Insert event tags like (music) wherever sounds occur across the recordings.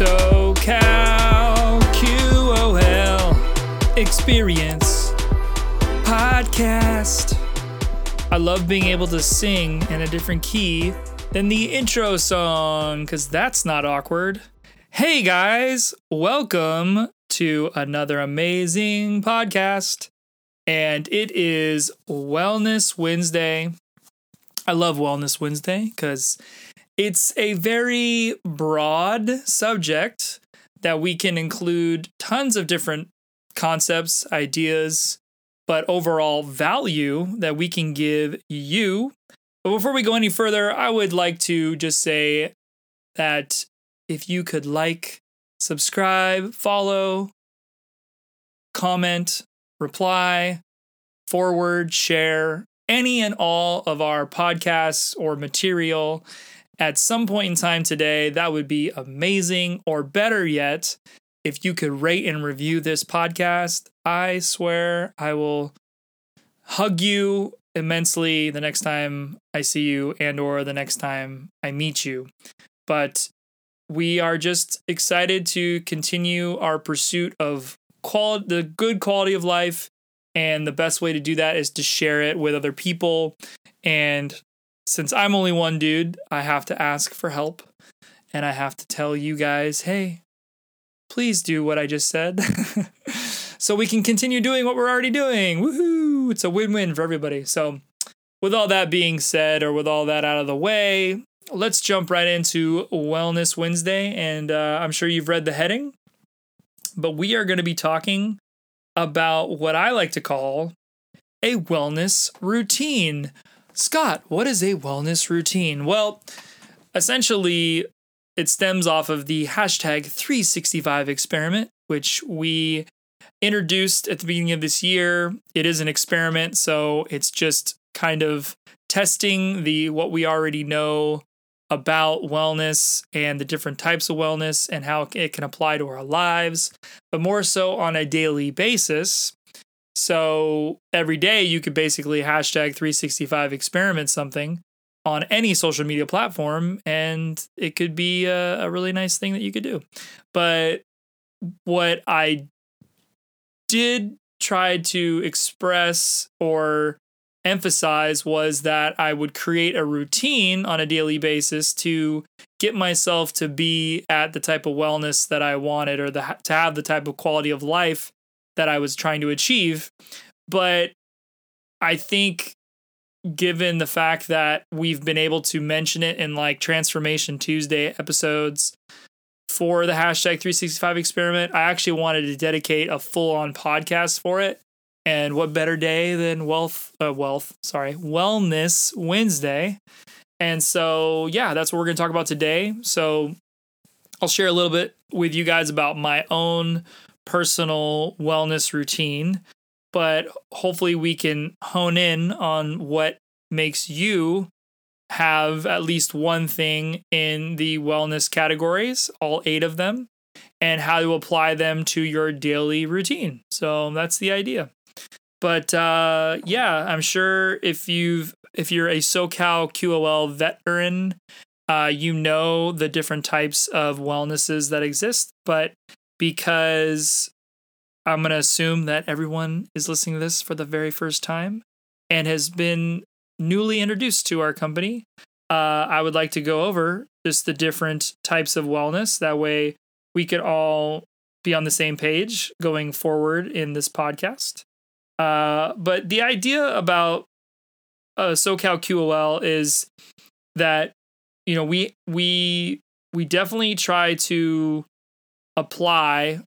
SoCal QOL Experience Podcast. I love being able to sing in a different key than the intro song, because that's not awkward. Hey guys, welcome to another amazing podcast. And it is Wellness Wednesday. I love Wellness Wednesday because it's a very broad subject that we can include tons of different concepts, ideas, but overall value that we can give you. But before we go any further, I would like to just say that if you could like, subscribe, follow, comment, reply, forward, share any and all of our podcasts or material at some point in time today, that would be amazing. Or better yet, if you could rate and review this podcast, I swear I will hug you immensely the next time I see you and or the next time I meet you. But we are just excited to continue our pursuit of quality the good quality of life and the best way to do that is to share it with other people and since I'm only one dude, I have to ask for help and I have to tell you guys, hey, please do what I just said (laughs) so we can continue doing what we're already doing. Woohoo! It's a win win for everybody. So, with all that being said, or with all that out of the way, let's jump right into Wellness Wednesday. And uh, I'm sure you've read the heading, but we are going to be talking about what I like to call a wellness routine. Scott, what is a wellness routine? Well, essentially, it stems off of the hashtag 365 experiment, which we introduced at the beginning of this year. It is an experiment, so it's just kind of testing the what we already know about wellness and the different types of wellness and how it can apply to our lives, but more so on a daily basis. So every day you could basically hashtag 365 experiment something on any social media platform, and it could be a, a really nice thing that you could do. But what I did try to express or emphasize was that I would create a routine on a daily basis to get myself to be at the type of wellness that I wanted or the, to have the type of quality of life that I was trying to achieve. But I think given the fact that we've been able to mention it in like Transformation Tuesday episodes for the hashtag 365 experiment, I actually wanted to dedicate a full on podcast for it. And what better day than wealth, uh, wealth, sorry, Wellness Wednesday. And so, yeah, that's what we're going to talk about today. So, I'll share a little bit with you guys about my own personal wellness routine, but hopefully we can hone in on what makes you have at least one thing in the wellness categories, all eight of them, and how to apply them to your daily routine. So that's the idea. But uh, yeah, I'm sure if you've if you're a SoCal QOL veteran, uh, you know the different types of wellnesses that exist. But because I'm going to assume that everyone is listening to this for the very first time and has been newly introduced to our company. Uh, I would like to go over just the different types of wellness. That way, we could all be on the same page going forward in this podcast. Uh, but the idea about uh, SoCal QOL is that you know we we we definitely try to apply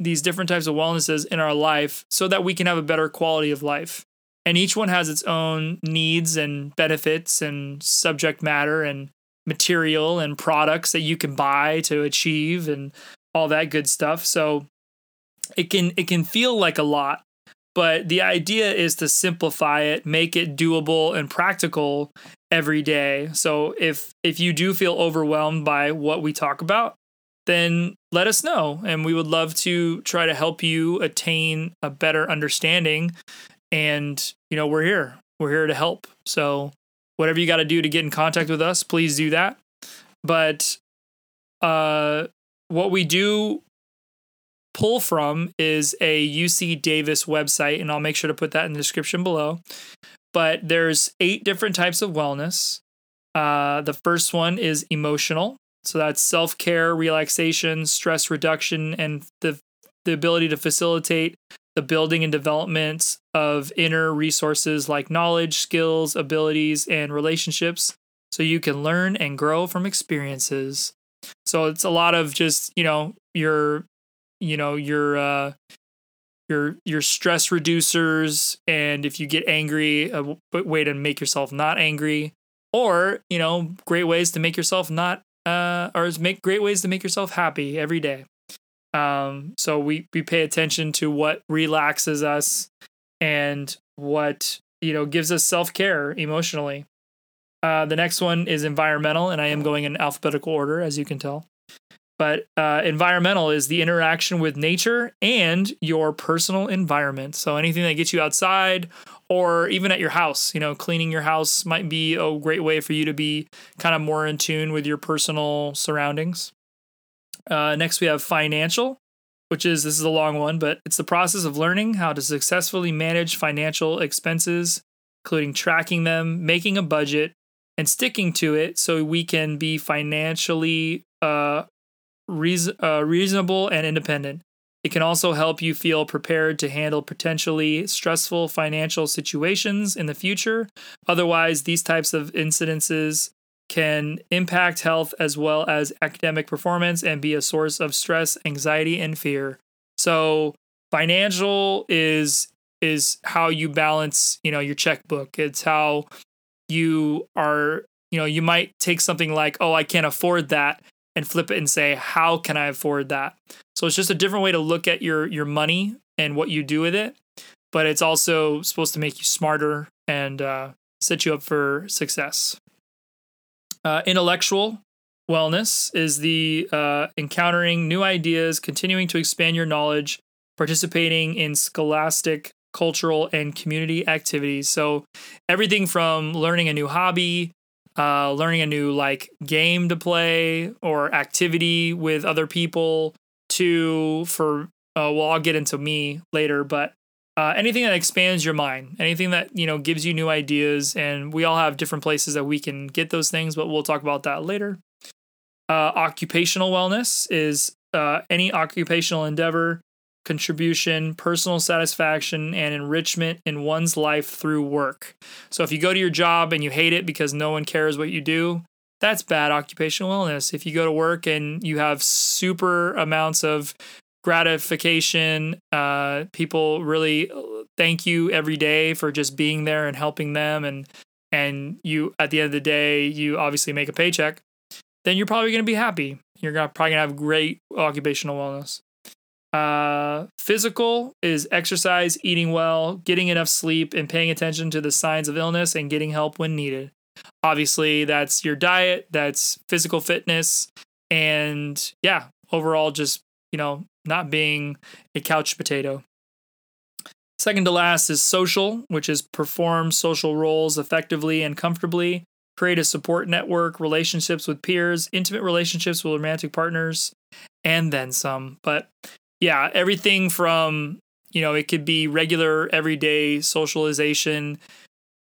these different types of wellnesses in our life so that we can have a better quality of life. And each one has its own needs and benefits and subject matter and material and products that you can buy to achieve and all that good stuff. So it can it can feel like a lot, but the idea is to simplify it, make it doable and practical every day. So if if you do feel overwhelmed by what we talk about, then let us know. And we would love to try to help you attain a better understanding. And, you know, we're here. We're here to help. So, whatever you got to do to get in contact with us, please do that. But uh, what we do pull from is a UC Davis website, and I'll make sure to put that in the description below. But there's eight different types of wellness. Uh, the first one is emotional. So that's self care, relaxation, stress reduction, and the the ability to facilitate the building and development of inner resources like knowledge, skills, abilities, and relationships so you can learn and grow from experiences. So it's a lot of just, you know, your you know, your uh your your stress reducers and if you get angry, a way to make yourself not angry or, you know, great ways to make yourself not uh or make great ways to make yourself happy every day. Um, so we we pay attention to what relaxes us and what you know gives us self care emotionally. Uh, the next one is environmental, and I am going in alphabetical order, as you can tell. But uh, environmental is the interaction with nature and your personal environment. So anything that gets you outside, or even at your house, you know, cleaning your house might be a great way for you to be kind of more in tune with your personal surroundings. Uh, next, we have financial, which is this is a long one, but it's the process of learning how to successfully manage financial expenses, including tracking them, making a budget, and sticking to it so we can be financially uh, reason, uh, reasonable and independent. It can also help you feel prepared to handle potentially stressful financial situations in the future. Otherwise, these types of incidences can impact health as well as academic performance and be a source of stress, anxiety, and fear. So financial is is how you balance, you know, your checkbook. It's how you are, you know, you might take something like, "Oh, I can't afford that." and flip it and say, "How can I afford that?" So it's just a different way to look at your your money and what you do with it, but it's also supposed to make you smarter and uh, set you up for success. Uh, intellectual wellness is the uh, encountering new ideas, continuing to expand your knowledge, participating in scholastic, cultural, and community activities. So everything from learning a new hobby, uh, learning a new like game to play or activity with other people, to for uh, well, I'll get into me later, but uh, anything that expands your mind, anything that you know gives you new ideas, and we all have different places that we can get those things, but we'll talk about that later. Uh, occupational wellness is uh, any occupational endeavor, contribution, personal satisfaction, and enrichment in one's life through work. So if you go to your job and you hate it because no one cares what you do, that's bad occupational wellness. If you go to work and you have super amounts of gratification. Uh, people really uh, thank you every day for just being there and helping them, and and you at the end of the day, you obviously make a paycheck. Then you're probably going to be happy. You're gonna, probably going to have great occupational wellness. Uh, physical is exercise, eating well, getting enough sleep, and paying attention to the signs of illness and getting help when needed. Obviously, that's your diet, that's physical fitness, and yeah, overall, just you know, not being a couch potato. Second to last is social, which is perform social roles effectively and comfortably, create a support network, relationships with peers, intimate relationships with romantic partners, and then some. But yeah, everything from, you know, it could be regular everyday socialization,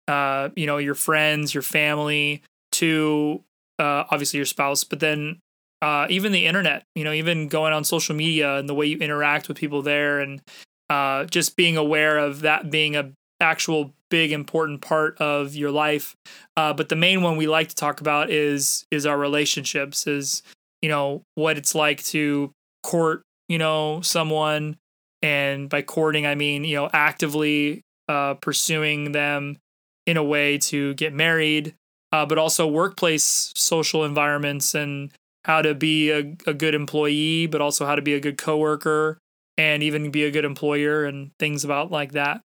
uh, you know, your friends, your family, to uh, obviously your spouse, but then uh, even the internet, you know, even going on social media and the way you interact with people there, and uh, just being aware of that being a actual big important part of your life. Uh, but the main one we like to talk about is is our relationships, is you know what it's like to court, you know, someone, and by courting I mean you know actively uh, pursuing them in a way to get married. Uh, but also workplace social environments and how to be a, a good employee, but also how to be a good coworker and even be a good employer and things about like that.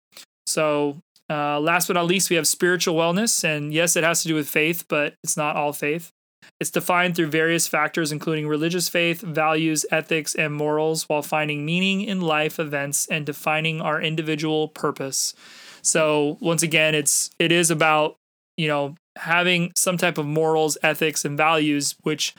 So, uh, last but not least, we have spiritual wellness. And yes, it has to do with faith, but it's not all faith. It's defined through various factors, including religious faith, values, ethics, and morals, while finding meaning in life events and defining our individual purpose. So, once again, it's it is about you know having some type of morals, ethics, and values, which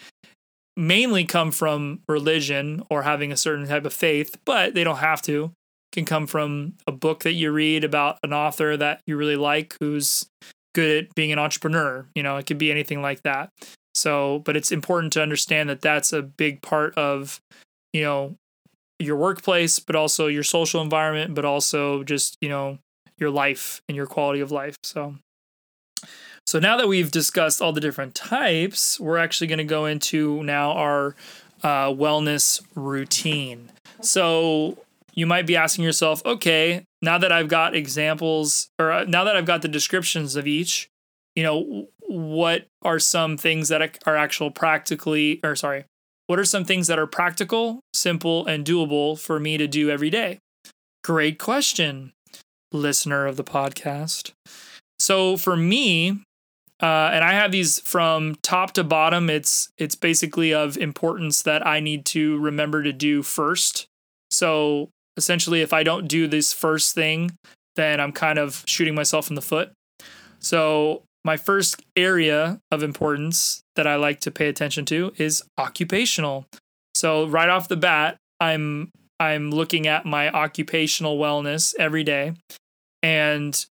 mainly come from religion or having a certain type of faith, but they don't have to. Can come from a book that you read about an author that you really like who's good at being an entrepreneur. You know, it could be anything like that. So, but it's important to understand that that's a big part of, you know, your workplace, but also your social environment, but also just, you know, your life and your quality of life. So, so now that we've discussed all the different types, we're actually going to go into now our uh, wellness routine. So you might be asking yourself, okay, now that I've got examples or uh, now that I've got the descriptions of each, you know, what are some things that are actual practically, or sorry, what are some things that are practical, simple, and doable for me to do every day? Great question, listener of the podcast. So for me, uh, and I have these from top to bottom. It's it's basically of importance that I need to remember to do first. So essentially, if I don't do this first thing, then I'm kind of shooting myself in the foot. So my first area of importance that I like to pay attention to is occupational. So right off the bat, I'm I'm looking at my occupational wellness every day. And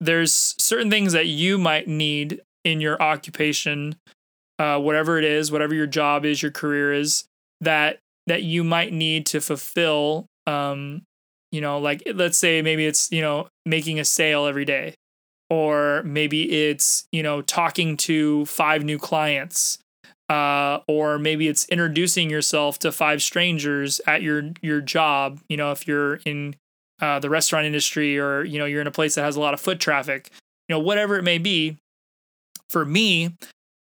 there's certain things that you might need in your occupation, uh, whatever it is, whatever your job is, your career is, that that you might need to fulfill. Um, you know, like let's say maybe it's you know making a sale every day, or maybe it's you know talking to five new clients, uh, or maybe it's introducing yourself to five strangers at your your job. You know, if you're in uh, the restaurant industry or you know you're in a place that has a lot of foot traffic you know whatever it may be for me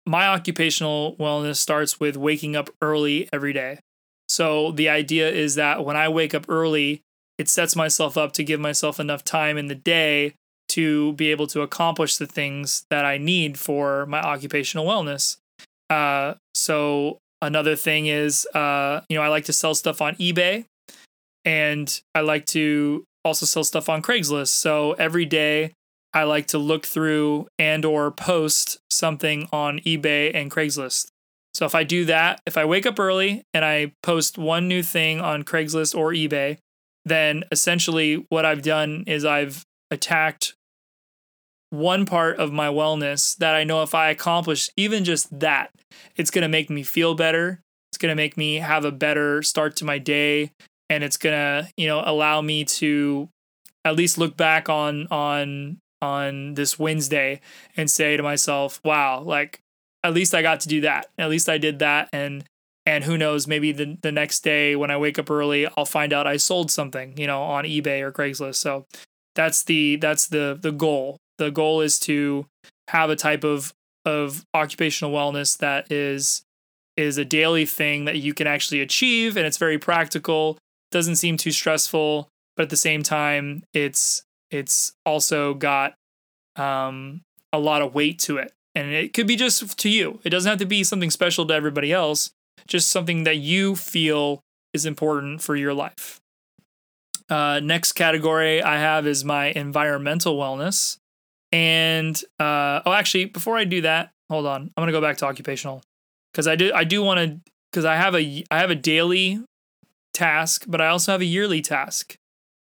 my occupational wellness starts with waking up early every day. So the idea is that when i wake up early it sets myself up to give myself enough time in the day to be able to accomplish the things that i need for my occupational wellness. Uh, so another thing is uh, you know i like to sell stuff on ebay and I like to also sell stuff on Craigslist. So every day I like to look through and or post something on eBay and Craigslist. So if I do that, if I wake up early and I post one new thing on Craigslist or eBay, then essentially what I've done is I've attacked one part of my wellness that I know if I accomplish even just that, it's going to make me feel better. It's going to make me have a better start to my day and it's gonna you know allow me to at least look back on on on this Wednesday and say to myself, wow, like at least I got to do that. At least I did that and and who knows, maybe the the next day when I wake up early, I'll find out I sold something, you know, on eBay or Craigslist. So that's the that's the the goal. The goal is to have a type of of occupational wellness that is is a daily thing that you can actually achieve and it's very practical doesn't seem too stressful, but at the same time, it's it's also got um, a lot of weight to it, and it could be just to you. It doesn't have to be something special to everybody else. Just something that you feel is important for your life. Uh, next category I have is my environmental wellness. And uh, oh, actually, before I do that, hold on. I'm gonna go back to occupational because I do I do want to because I have a I have a daily task, but I also have a yearly task.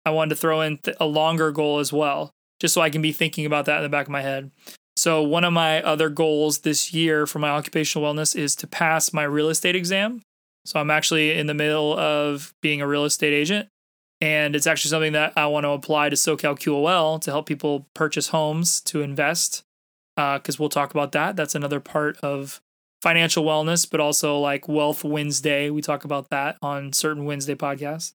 I wanted to throw in th- a longer goal as well, just so I can be thinking about that in the back of my head. So, one of my other goals this year for my occupational wellness is to pass my real estate exam. So, I'm actually in the middle of being a real estate agent. And it's actually something that I want to apply to SoCal QOL to help people purchase homes to invest. Because uh, we'll talk about that. That's another part of financial wellness, but also like Wealth Wednesday. We talk about that on certain Wednesday podcasts.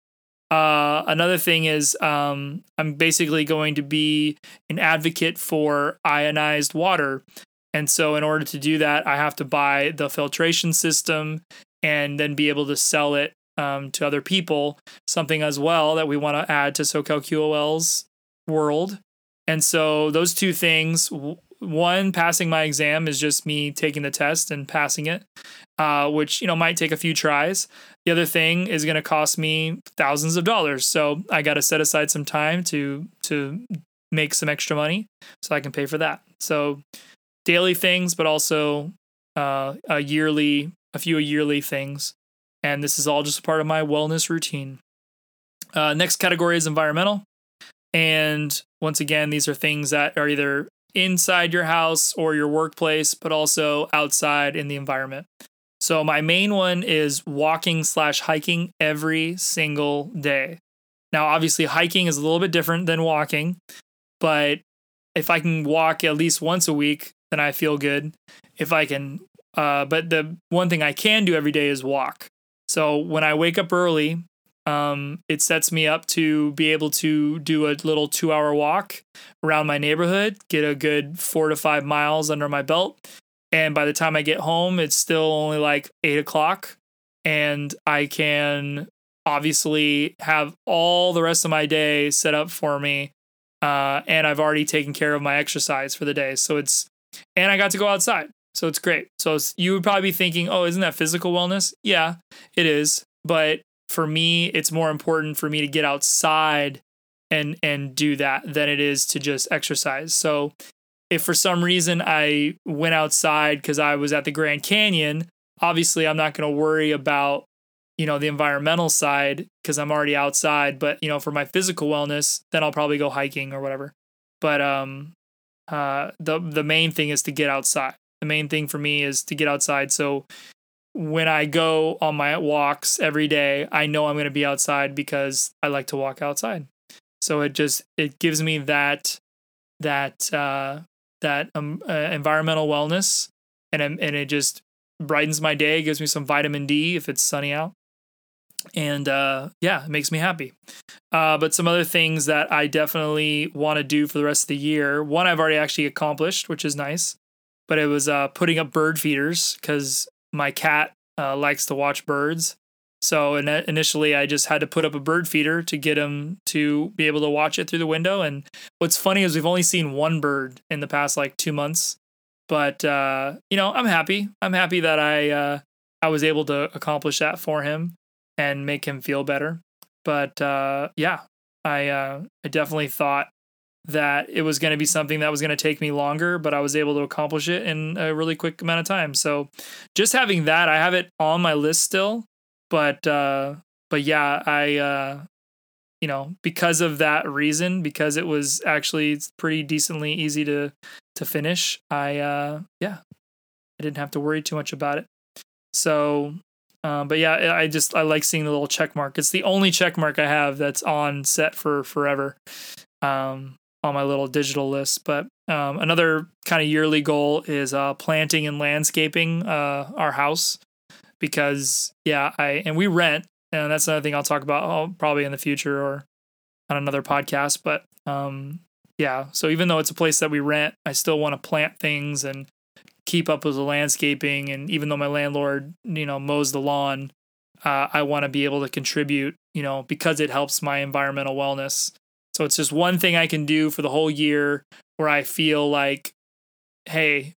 Uh, another thing is um, I'm basically going to be an advocate for ionized water. And so, in order to do that, I have to buy the filtration system and then be able to sell it um, to other people. Something as well that we want to add to SoCal QOL's world. And so, those two things one passing my exam is just me taking the test and passing it uh, which you know might take a few tries the other thing is going to cost me thousands of dollars so i got to set aside some time to to make some extra money so i can pay for that so daily things but also uh, a yearly a few yearly things. And this is all just part of my wellness routine. Uh, next category is environmental. And once again, these are things that are either inside your house or your workplace, but also outside in the environment. So my main one is walking slash hiking every single day. Now, obviously, hiking is a little bit different than walking, but if I can walk at least once a week, then I feel good. If I can, uh, but the one thing I can do every day is walk. So when I wake up early, um, it sets me up to be able to do a little two hour walk around my neighborhood, get a good four to five miles under my belt. And by the time I get home, it's still only like eight o'clock. And I can obviously have all the rest of my day set up for me. Uh, and I've already taken care of my exercise for the day. So it's, and I got to go outside. So it's great. So you would probably be thinking, oh, isn't that physical wellness? Yeah, it is. But for me, it's more important for me to get outside and and do that than it is to just exercise. So if for some reason I went outside because I was at the Grand Canyon, obviously I'm not going to worry about you know the environmental side because I'm already outside. But you know for my physical wellness, then I'll probably go hiking or whatever. But um, uh, the the main thing is to get outside. The main thing for me is to get outside. So when I go on my walks every day, I know I'm going to be outside because I like to walk outside. So it just it gives me that that uh, that um, uh, environmental wellness, and and it just brightens my day. Gives me some vitamin D if it's sunny out, and uh, yeah, it makes me happy. Uh, but some other things that I definitely want to do for the rest of the year. One I've already actually accomplished, which is nice. But it was uh, putting up bird feeders because my cat uh, likes to watch birds. So in- initially, I just had to put up a bird feeder to get him to be able to watch it through the window. And what's funny is we've only seen one bird in the past like two months, but uh, you know I'm happy. I'm happy that I uh, I was able to accomplish that for him and make him feel better. But uh, yeah, I uh, I definitely thought that it was going to be something that was going to take me longer, but I was able to accomplish it in a really quick amount of time. So just having that, I have it on my list still, but uh but yeah, I uh you know, because of that reason, because it was actually pretty decently easy to to finish, I uh yeah, I didn't have to worry too much about it. So um, but yeah, I just I like seeing the little check mark. It's the only check mark I have that's on set for forever. Um, on my little digital list. But um, another kind of yearly goal is uh, planting and landscaping uh, our house because yeah, I and we rent, and that's another thing I'll talk about oh, probably in the future or on another podcast. But um, yeah, so even though it's a place that we rent, I still want to plant things and keep up with the landscaping. And even though my landlord, you know, mows the lawn, uh, I want to be able to contribute, you know, because it helps my environmental wellness. So it's just one thing I can do for the whole year where I feel like, hey,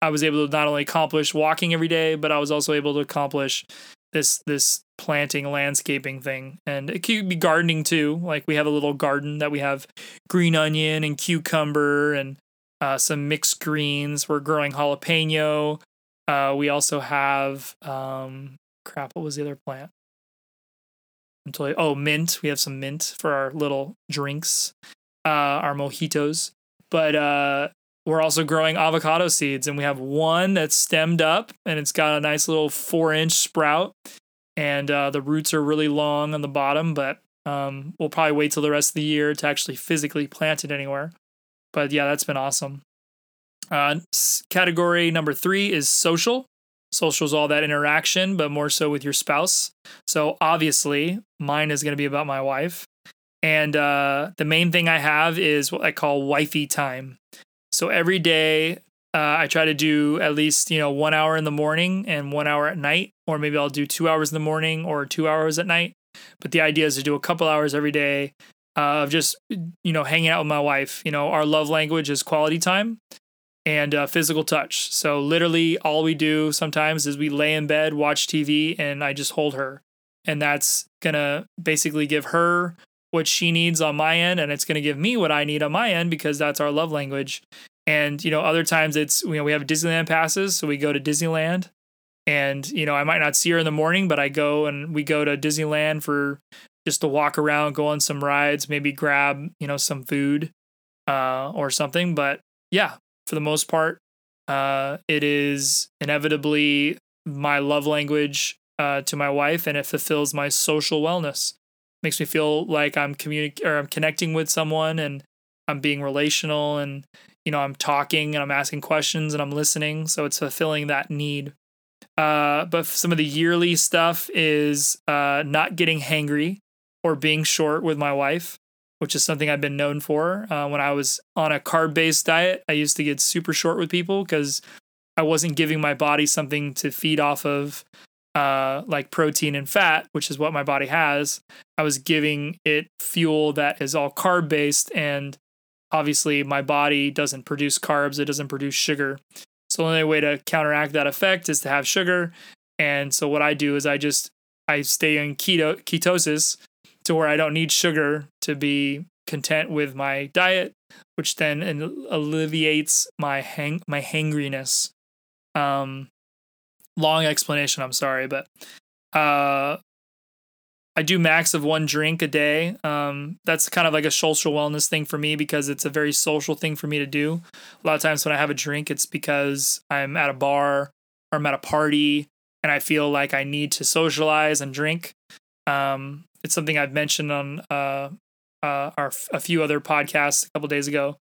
I was able to not only accomplish walking every day, but I was also able to accomplish this this planting landscaping thing. And it could be gardening too. Like we have a little garden that we have green onion and cucumber and uh, some mixed greens. We're growing jalapeno. Uh, we also have um, crap. What was the other plant? I, oh mint. We have some mint for our little drinks uh our mojitos. But uh we're also growing avocado seeds and we have one that's stemmed up and it's got a nice little four inch sprout. And uh, the roots are really long on the bottom but um, we'll probably wait till the rest of the year to actually physically plant it anywhere. But yeah that's been awesome. Uh, category number three is social Social is all that interaction, but more so with your spouse. So obviously, mine is going to be about my wife. And uh, the main thing I have is what I call wifey time. So every day, uh, I try to do at least you know one hour in the morning and one hour at night, or maybe I'll do two hours in the morning or two hours at night. But the idea is to do a couple hours every day uh, of just you know hanging out with my wife. You know, our love language is quality time, and uh, physical touch. So literally, all we do sometimes is we lay in bed, watch TV, and I just hold her, and that's gonna basically give her what she needs on my end, and it's gonna give me what I need on my end because that's our love language. And you know, other times it's you know we have Disneyland passes, so we go to Disneyland. And, you know, I might not see her in the morning, but I go and we go to Disneyland for just to walk around, go on some rides, maybe grab, you know, some food uh, or something. But yeah, for the most part, uh, it is inevitably my love language uh, to my wife, and it fulfills my social wellness. Makes me feel like I'm communicating or I'm connecting with someone, and I'm being relational, and you know I'm talking and I'm asking questions and I'm listening. So it's fulfilling that need. Uh, but some of the yearly stuff is uh, not getting hangry or being short with my wife, which is something I've been known for. Uh, when I was on a carb based diet, I used to get super short with people because I wasn't giving my body something to feed off of, uh, like protein and fat, which is what my body has. I was giving it fuel that is all carb based, and obviously my body doesn't produce carbs, it doesn't produce sugar. So the only way to counteract that effect is to have sugar. And so what I do is I just I stay in keto ketosis to where I don't need sugar to be content with my diet, which then alleviates my hang my hangriness. Um, long explanation. I'm sorry, but uh, I do max of one drink a day. Um, that's kind of like a social wellness thing for me because it's a very social thing for me to do. A lot of times when I have a drink, it's because I'm at a bar or I'm at a party and I feel like I need to socialize and drink. Um, it's something I've mentioned on uh, uh, our a few other podcasts a couple days ago,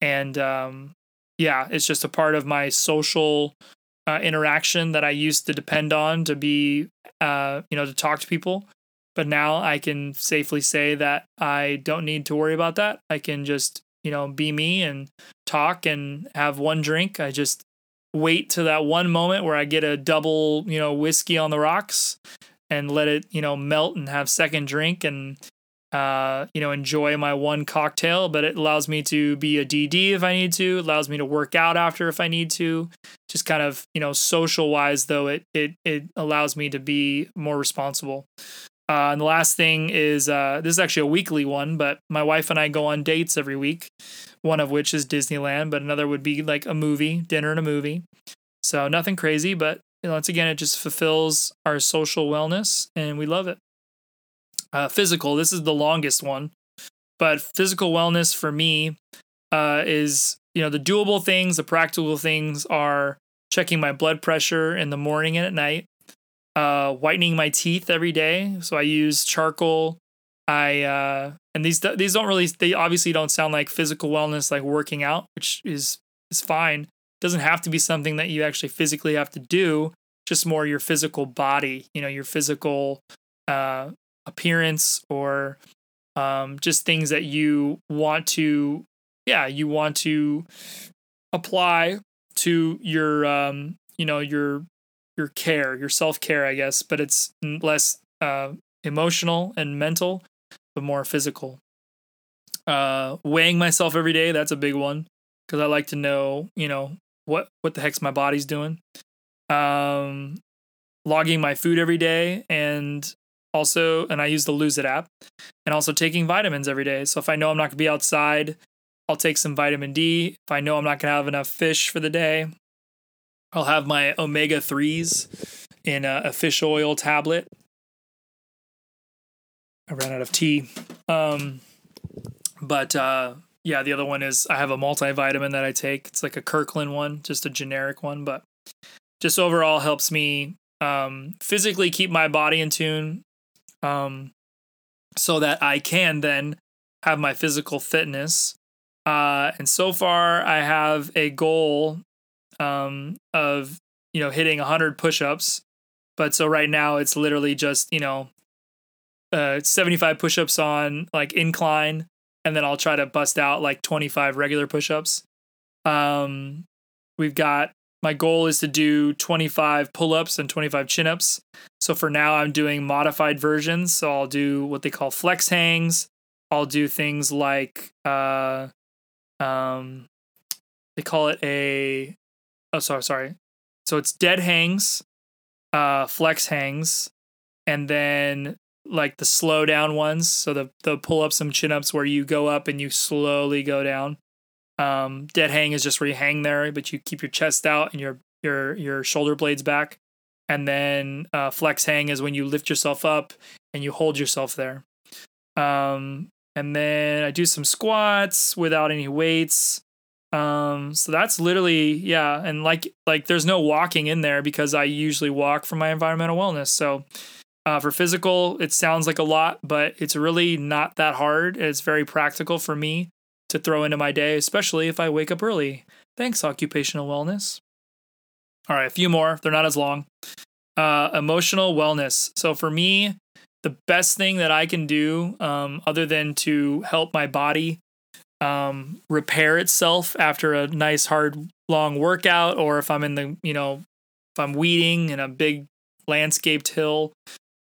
and um, yeah, it's just a part of my social uh, interaction that I used to depend on to be, uh, you know, to talk to people. But now I can safely say that I don't need to worry about that. I can just, you know, be me and talk and have one drink. I just wait to that one moment where I get a double, you know, whiskey on the rocks and let it you know melt and have second drink and uh, you know enjoy my one cocktail but it allows me to be a dd if i need to it allows me to work out after if i need to just kind of you know social wise though it it it allows me to be more responsible uh, and the last thing is uh, this is actually a weekly one, but my wife and I go on dates every week. One of which is Disneyland, but another would be like a movie, dinner and a movie. So nothing crazy, but once again, it just fulfills our social wellness and we love it. Uh, physical, this is the longest one, but physical wellness for me uh, is, you know, the doable things, the practical things are checking my blood pressure in the morning and at night, uh, whitening my teeth every day. So I use charcoal. I uh, and these these don't really they obviously don't sound like physical wellness like working out, which is is fine doesn't have to be something that you actually physically have to do just more your physical body you know your physical uh, appearance or um, just things that you want to yeah you want to apply to your um, you know your your care your self-care i guess but it's less uh, emotional and mental but more physical. Uh, weighing myself every day that's a big one because i like to know you know what what the heck's my body's doing. Um, logging my food every day and also and I use the Lose It app and also taking vitamins every day. So if I know I'm not going to be outside, I'll take some vitamin D. If I know I'm not going to have enough fish for the day, I'll have my omega 3s in a, a, fish oil tablet. I ran out of tea. Um, but uh, yeah, the other one is I have a multivitamin that I take. It's like a Kirkland one, just a generic one, but just overall helps me um, physically keep my body in tune um, so that I can then have my physical fitness. Uh, and so far, I have a goal um, of you know hitting 100 push-ups. But so right now, it's literally just you know uh, 75 push-ups on like incline and then I'll try to bust out like 25 regular push-ups. Um, we've got my goal is to do 25 pull-ups and 25 chin-ups. So for now I'm doing modified versions. So I'll do what they call flex hangs. I'll do things like uh um they call it a oh sorry sorry. So it's dead hangs, uh flex hangs, and then like the slow down ones. So the the pull ups and chin ups where you go up and you slowly go down. Um, dead hang is just where you hang there, but you keep your chest out and your your your shoulder blades back. and then uh, flex hang is when you lift yourself up and you hold yourself there. Um, and then I do some squats without any weights. Um, so that's literally yeah, and like like there's no walking in there because I usually walk for my environmental wellness. So uh, for physical, it sounds like a lot, but it's really not that hard. It's very practical for me to throw into my day, especially if I wake up early. Thanks, occupational wellness. All right, a few more. They're not as long. Uh, emotional wellness. So for me, the best thing that I can do, um, other than to help my body um, repair itself after a nice hard long workout, or if I'm in the you know if I'm weeding in a big landscaped hill,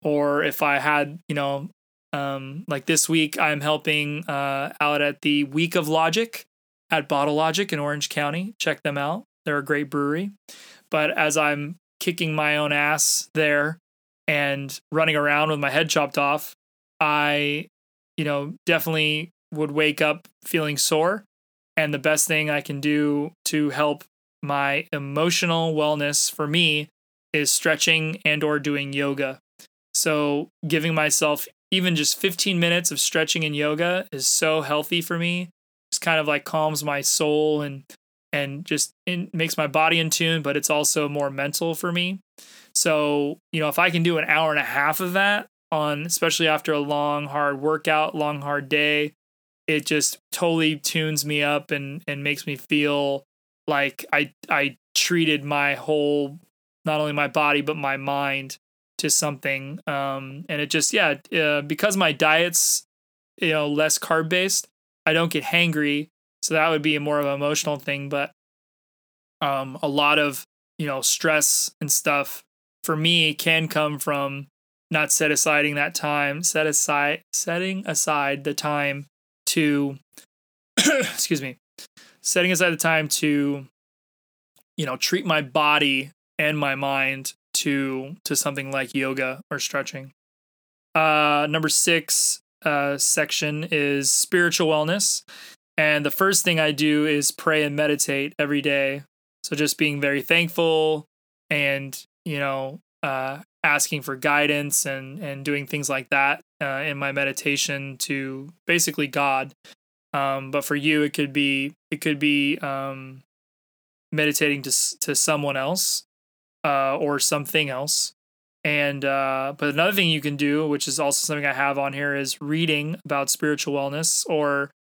or if I had you know um, like this week I'm helping uh, out at the Week of Logic at Bottle Logic in Orange County. Check them out; they're a great brewery. But as I'm kicking my own ass there and running around with my head chopped off, I, you know, definitely would wake up feeling sore. And the best thing I can do to help my emotional wellness for me is stretching and or doing yoga. So giving myself even just 15 minutes of stretching and yoga is so healthy for me. It's kind of like calms my soul and and just in, makes my body in tune, but it's also more mental for me. So, you know, if I can do an hour and a half of that on, especially after a long, hard workout, long, hard day, it just totally tunes me up and, and makes me feel like I, I treated my whole, not only my body, but my mind to something. Um, and it just, yeah, uh, because my diet's, you know, less carb based, I don't get hangry so that would be more of an emotional thing, but um, a lot of you know stress and stuff for me can come from not set aside that time, set aside setting aside the time to (coughs) excuse me, setting aside the time to you know treat my body and my mind to to something like yoga or stretching. Uh, number six uh, section is spiritual wellness. And the first thing I do is pray and meditate every day. So just being very thankful and, you know, uh, asking for guidance and, and doing things like that uh, in my meditation to basically God. Um, but for you, it could be, it could be um, meditating to, to someone else uh, or something else. And uh, but another thing you can do, which is also something I have on here, is reading about spiritual wellness or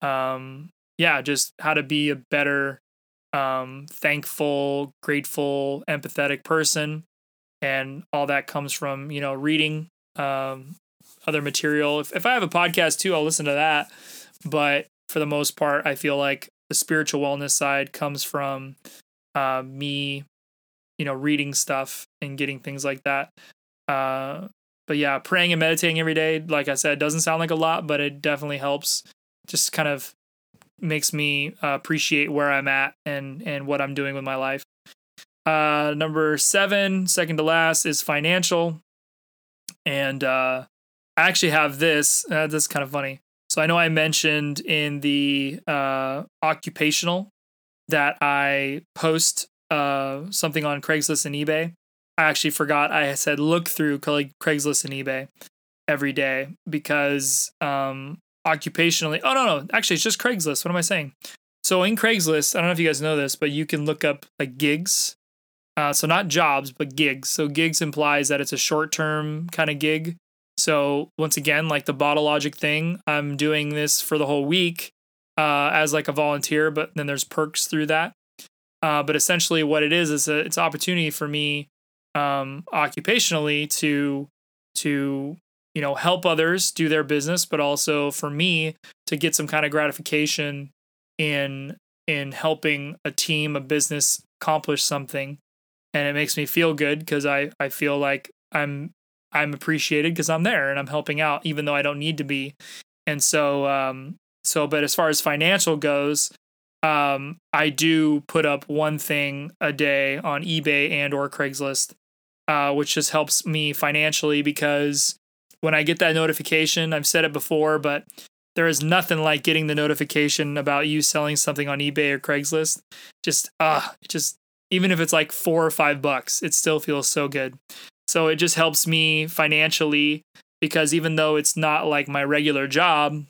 um yeah just how to be a better um thankful grateful empathetic person. And all that comes from you know reading um other material. If, if i have a podcast too i'll listen to that. But for the most part i feel like the spiritual wellness side comes from uh, me you know reading stuff and getting things like that uh but yeah praying and meditating every day like i said doesn't sound like a lot but it definitely helps just kind of makes me uh, appreciate where I'm at and and what I'm doing with my life. Uh, number seven, second to last, is financial, and uh, I actually have this. Uh, this is kind of funny. So I know I mentioned in the uh, occupational that I post uh, something on Craigslist and eBay. I actually forgot I said look through Craigslist and eBay every day because um, occupationally. Oh no, no, actually, it's just Craigslist. What am I saying? So in Craigslist, I don't know if you guys know this, but you can look up like gigs. Uh, so not jobs, but gigs. So gigs implies that it's a short term kind of gig. So once again, like the Bottle Logic thing, I'm doing this for the whole week uh, as like a volunteer, but then there's perks through that. Uh, but essentially, what it is is a, it's opportunity for me um, occupationally to to you know help others do their business but also for me to get some kind of gratification in in helping a team a business accomplish something. And it makes me feel good because i i feel like i'm i'm appreciated because i'm there and i'm helping out even though i don't need to be. And so um so but as far as financial goes um i do put up one thing a day on ebay and or craigslist uh, which just helps me financially because when I get that notification, I've said it before, but there is nothing like getting the notification about you selling something on eBay or Craigslist. Just uh, just even if it's like four or five bucks, it still feels so good. So it just helps me financially because even though it's not like my regular job,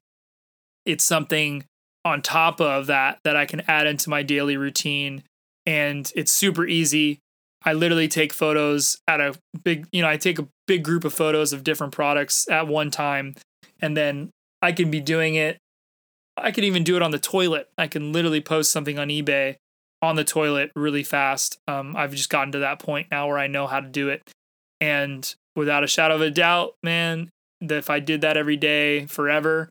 it's something on top of that that I can add into my daily routine. And it's super easy. I literally take photos at a big, you know, I take a big group of photos of different products at one time. And then I can be doing it. I can even do it on the toilet. I can literally post something on eBay on the toilet really fast. Um, I've just gotten to that point now where I know how to do it. And without a shadow of a doubt, man, that if I did that every day forever,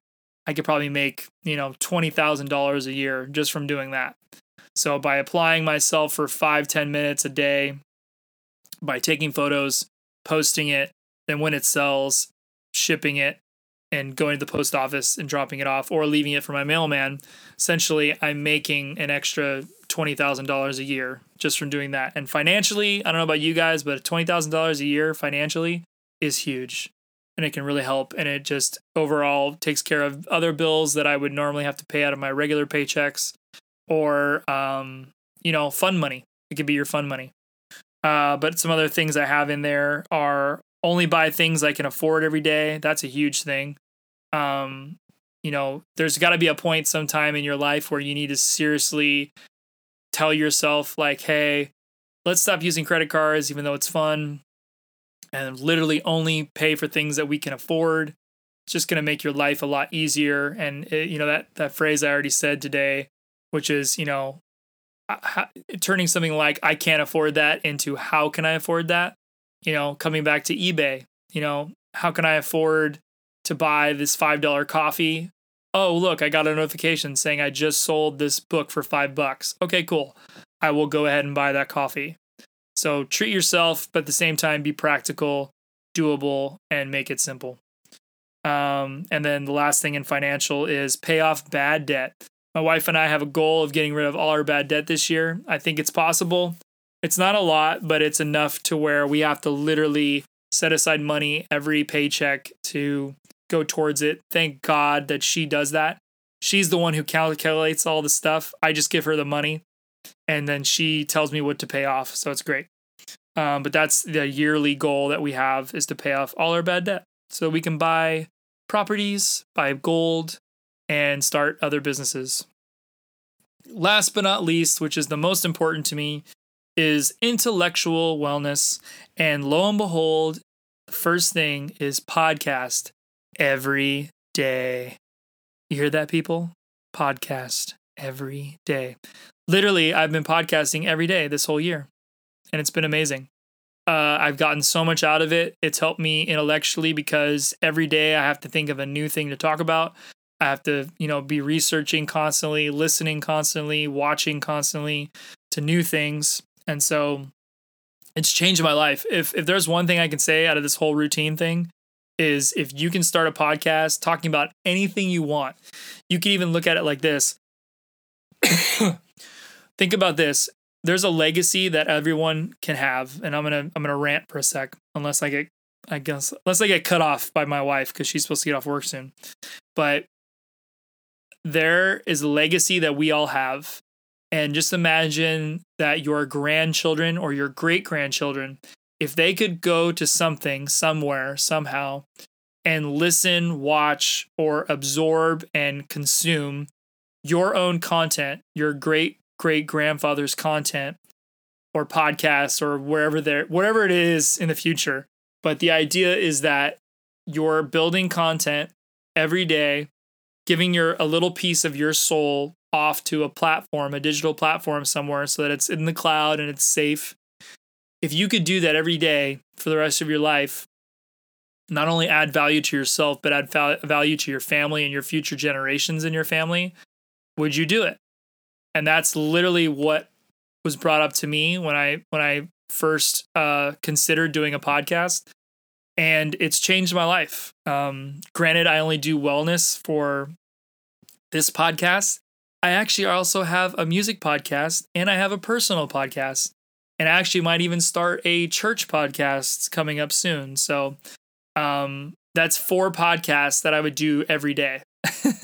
I could probably make, you know, $20,000 a year just from doing that. So by applying myself for five, 10 minutes a day, by taking photos, posting it, then when it sells, shipping it, and going to the post office and dropping it off or leaving it for my mailman, essentially I'm making an extra $20,000 a year just from doing that. And financially, I don't know about you guys, but $20,000 a year financially is huge and it can really help. And it just overall takes care of other bills that I would normally have to pay out of my regular paychecks or, um, you know, fun money. It could be your fun money. Uh, but some other things I have in there are only buy things I can afford every day. That's a huge thing. Um, you know, there's got to be a point sometime in your life where you need to seriously tell yourself, like, hey, let's stop using credit cards, even though it's fun, and literally only pay for things that we can afford. It's just going to make your life a lot easier. And, it, you know, that, that phrase I already said today, which is, you know, turning something like, I can't afford that into how can I afford that? you know, coming back to eBay, you know, how can I afford to buy this $5 coffee? Oh, look, I got a notification saying I just sold this book for 5 bucks. Okay, cool. I will go ahead and buy that coffee. So treat yourself, but at the same time be practical, doable, and make it simple. Um, and then the last thing in financial is pay off bad debt. My wife and I have a goal of getting rid of all our bad debt this year. I think it's possible. It's not a lot, but it's enough to where we have to literally set aside money every paycheck to go towards it. Thank God that she does that. She's the one who calculates all the stuff. I just give her the money and then she tells me what to pay off. So it's great. Um, but that's the yearly goal that we have is to pay off all our bad debt so we can buy properties, buy gold, and start other businesses. Last but not least, which is the most important to me, is intellectual wellness. And lo and behold, the first thing is podcast every day. You hear that, people? Podcast every day. Literally, I've been podcasting every day this whole year, and it's been amazing. Uh, I've gotten so much out of it. It's helped me intellectually because every day I have to think of a new thing to talk about. I have to, you know, be researching constantly, listening constantly, watching constantly to new things. And so it's changed my life. If if there's one thing I can say out of this whole routine thing is if you can start a podcast talking about anything you want. You can even look at it like this. (coughs) Think about this. There's a legacy that everyone can have, and I'm gonna I'm gonna rant for a sec, unless I get I guess unless I get cut off by my wife because she's supposed to get off work soon. But there is a legacy that we all have and just imagine that your grandchildren or your great grandchildren, if they could go to something somewhere, somehow, and listen, watch, or absorb and consume your own content, your great great grandfather's content, or podcasts, or wherever they're, whatever it is in the future. But the idea is that you're building content every day, giving your a little piece of your soul off to a platform, a digital platform somewhere so that it's in the cloud and it's safe. If you could do that every day for the rest of your life, not only add value to yourself, but add value to your family and your future generations in your family, would you do it? And that's literally what was brought up to me when I when I first uh, considered doing a podcast, and it's changed my life. Um, granted, I only do wellness for this podcast, I actually also have a music podcast and I have a personal podcast. And I actually might even start a church podcast coming up soon. So um, that's four podcasts that I would do every day.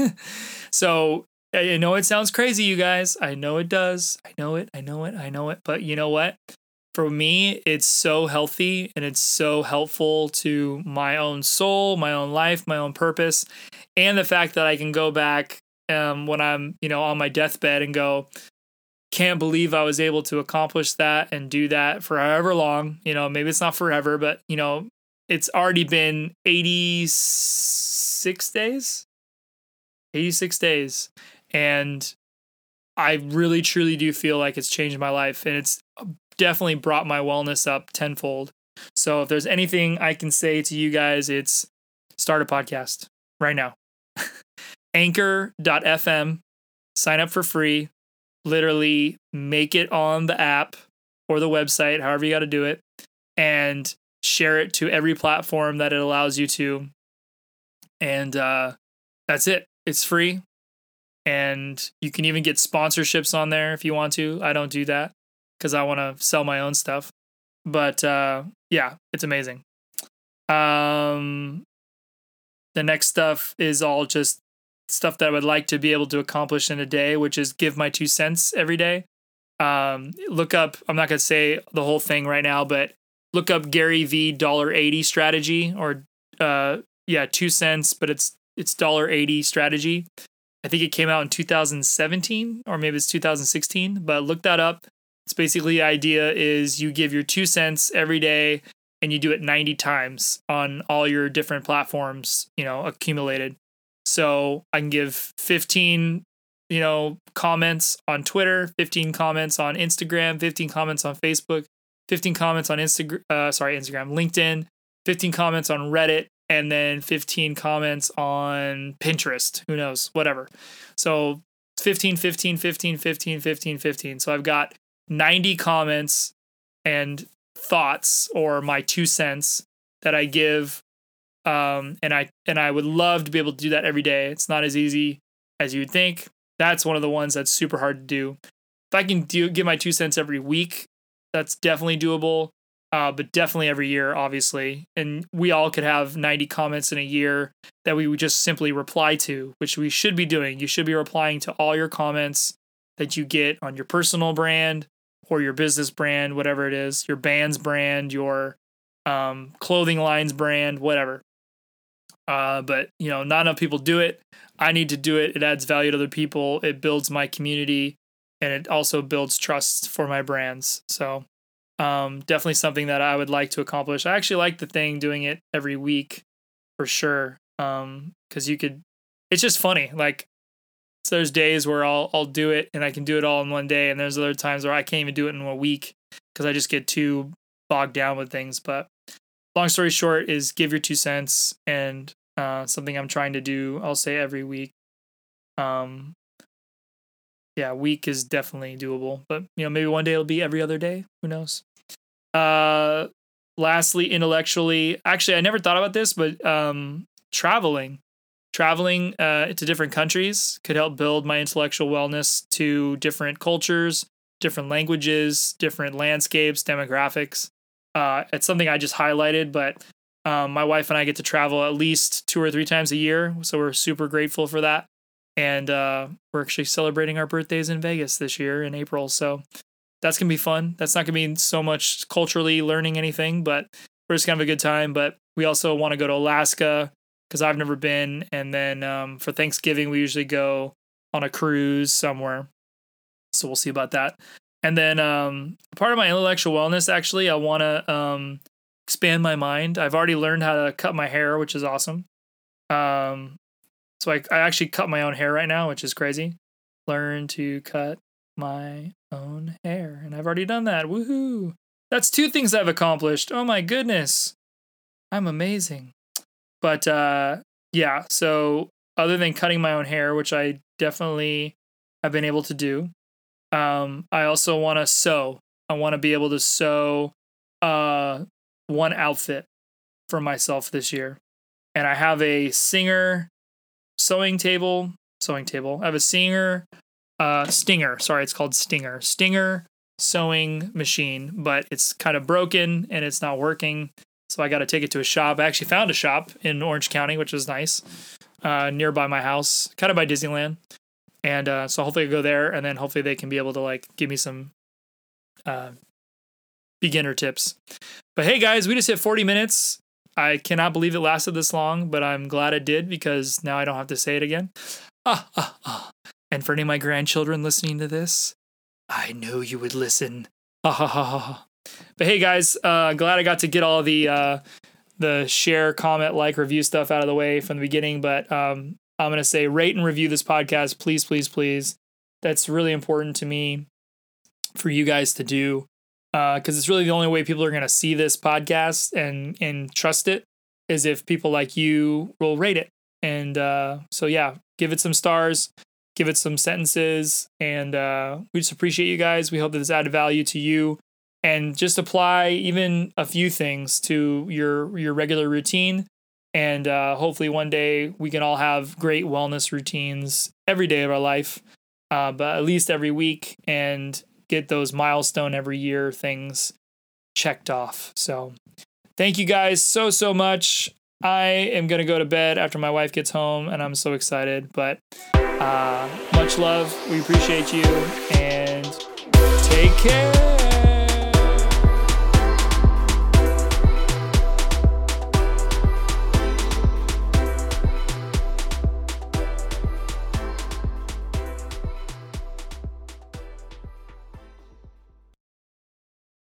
(laughs) so I know it sounds crazy, you guys. I know it does. I know it. I know it. I know it. But you know what? For me, it's so healthy and it's so helpful to my own soul, my own life, my own purpose, and the fact that I can go back um, when I'm, you know, on my deathbed and go, can't believe I was able to accomplish that and do that for however long. You know, maybe it's not forever, but you know, it's already been 86 days. 86 days. And I really truly do feel like it's changed my life and it's definitely brought my wellness up tenfold. So if there's anything I can say to you guys, it's start a podcast right now. (laughs) Anchor.fm, sign up for free, literally make it on the app or the website, however you got to do it, and share it to every platform that it allows you to. And uh, that's it. It's free. And you can even get sponsorships on there if you want to. I don't do that because I want to sell my own stuff. But uh, yeah, it's amazing. Um, the next stuff is all just stuff that I would like to be able to accomplish in a day, which is give my two cents every day. Um, look up, I'm not going to say the whole thing right now, but look up Gary V dollar 80 strategy or, uh, yeah, two cents, but it's, it's dollar 80 strategy. I think it came out in 2017 or maybe it's 2016, but look that up. It's basically the idea is you give your two cents every day and you do it 90 times on all your different platforms, you know, accumulated. So I can give 15, you know, comments on Twitter, 15 comments on Instagram, 15 comments on Facebook, 15 comments on Instagram, uh, sorry, Instagram, LinkedIn, 15 comments on Reddit, and then 15 comments on Pinterest. Who knows? Whatever. So 15, 15, 15, 15, 15, 15. So I've got 90 comments and thoughts or my two cents that I give. Um, and I and I would love to be able to do that every day. It's not as easy as you'd think. That's one of the ones that's super hard to do. If I can do give my two cents every week, that's definitely doable uh, but definitely every year, obviously. And we all could have 90 comments in a year that we would just simply reply to, which we should be doing. You should be replying to all your comments that you get on your personal brand or your business brand, whatever it is, your band's brand, your um, clothing line's brand, whatever. Uh, but you know, not enough people do it. I need to do it. It adds value to other people. It builds my community, and it also builds trust for my brands. So um, definitely something that I would like to accomplish. I actually like the thing doing it every week for sure. Um, cause you could, it's just funny. Like so there's days where I'll, I'll do it and I can do it all in one day. And there's other times where I can't even do it in a week cause I just get too bogged down with things. But long story short is give your two cents and, uh, something I'm trying to do, I'll say every week. Um, yeah, week is definitely doable, but you know, maybe one day it'll be every other day. Who knows? Uh, lastly, intellectually, actually, I never thought about this, but um, traveling, traveling uh, to different countries could help build my intellectual wellness to different cultures, different languages, different landscapes, demographics. Uh, it's something I just highlighted, but um, my wife and I get to travel at least two or three times a year, so we're super grateful for that and uh, we're actually celebrating our birthdays in Vegas this year in April. So that's gonna be fun. That's not gonna be so much culturally learning anything, but we're just gonna have a good time. But we also want to go to Alaska because I've never been, and then um, for Thanksgiving we usually go on a cruise somewhere. So we'll see about that. And then um, part of my intellectual wellness, actually, I want to um, expand my mind. I've already learned how to cut my hair, which is awesome. Um, so I, I actually cut my own hair right now, which is crazy. Learn to cut my own hair. And I've already done that. Woohoo. That's two things I've accomplished. Oh my goodness. I'm amazing. But uh yeah, so other than cutting my own hair, which I definitely have been able to do, um, I also want to sew. I want to be able to sew uh one outfit for myself this year. And I have a Singer sewing table, sewing table. I have a Singer, uh, Stinger. Sorry, it's called Stinger. Stinger sewing machine, but it's kind of broken and it's not working. So I got to take it to a shop. I actually found a shop in Orange County, which was nice, uh, nearby my house, kind of by Disneyland. And uh, so hopefully I go there, and then hopefully they can be able to like give me some uh, beginner tips. But hey, guys, we just hit 40 minutes. I cannot believe it lasted this long, but I'm glad it did because now I don't have to say it again. Ah, ah, ah. And for any of my grandchildren listening to this, I know you would listen. Ha ha ha ha. But hey, guys, uh, glad I got to get all the uh, the share, comment, like, review stuff out of the way from the beginning. But um, I'm gonna say rate and review this podcast, please, please, please. That's really important to me for you guys to do because uh, it's really the only way people are going to see this podcast and and trust it is if people like you will rate it. And uh, so yeah, give it some stars, give it some sentences, and uh, we just appreciate you guys. We hope that this added value to you, and just apply even a few things to your your regular routine. And uh, hopefully one day we can all have great wellness routines every day of our life, uh, but at least every week. And get those milestone every year things checked off. So thank you guys so, so much. I am going to go to bed after my wife gets home, and I'm so excited. But uh, much love. We appreciate you, and take care.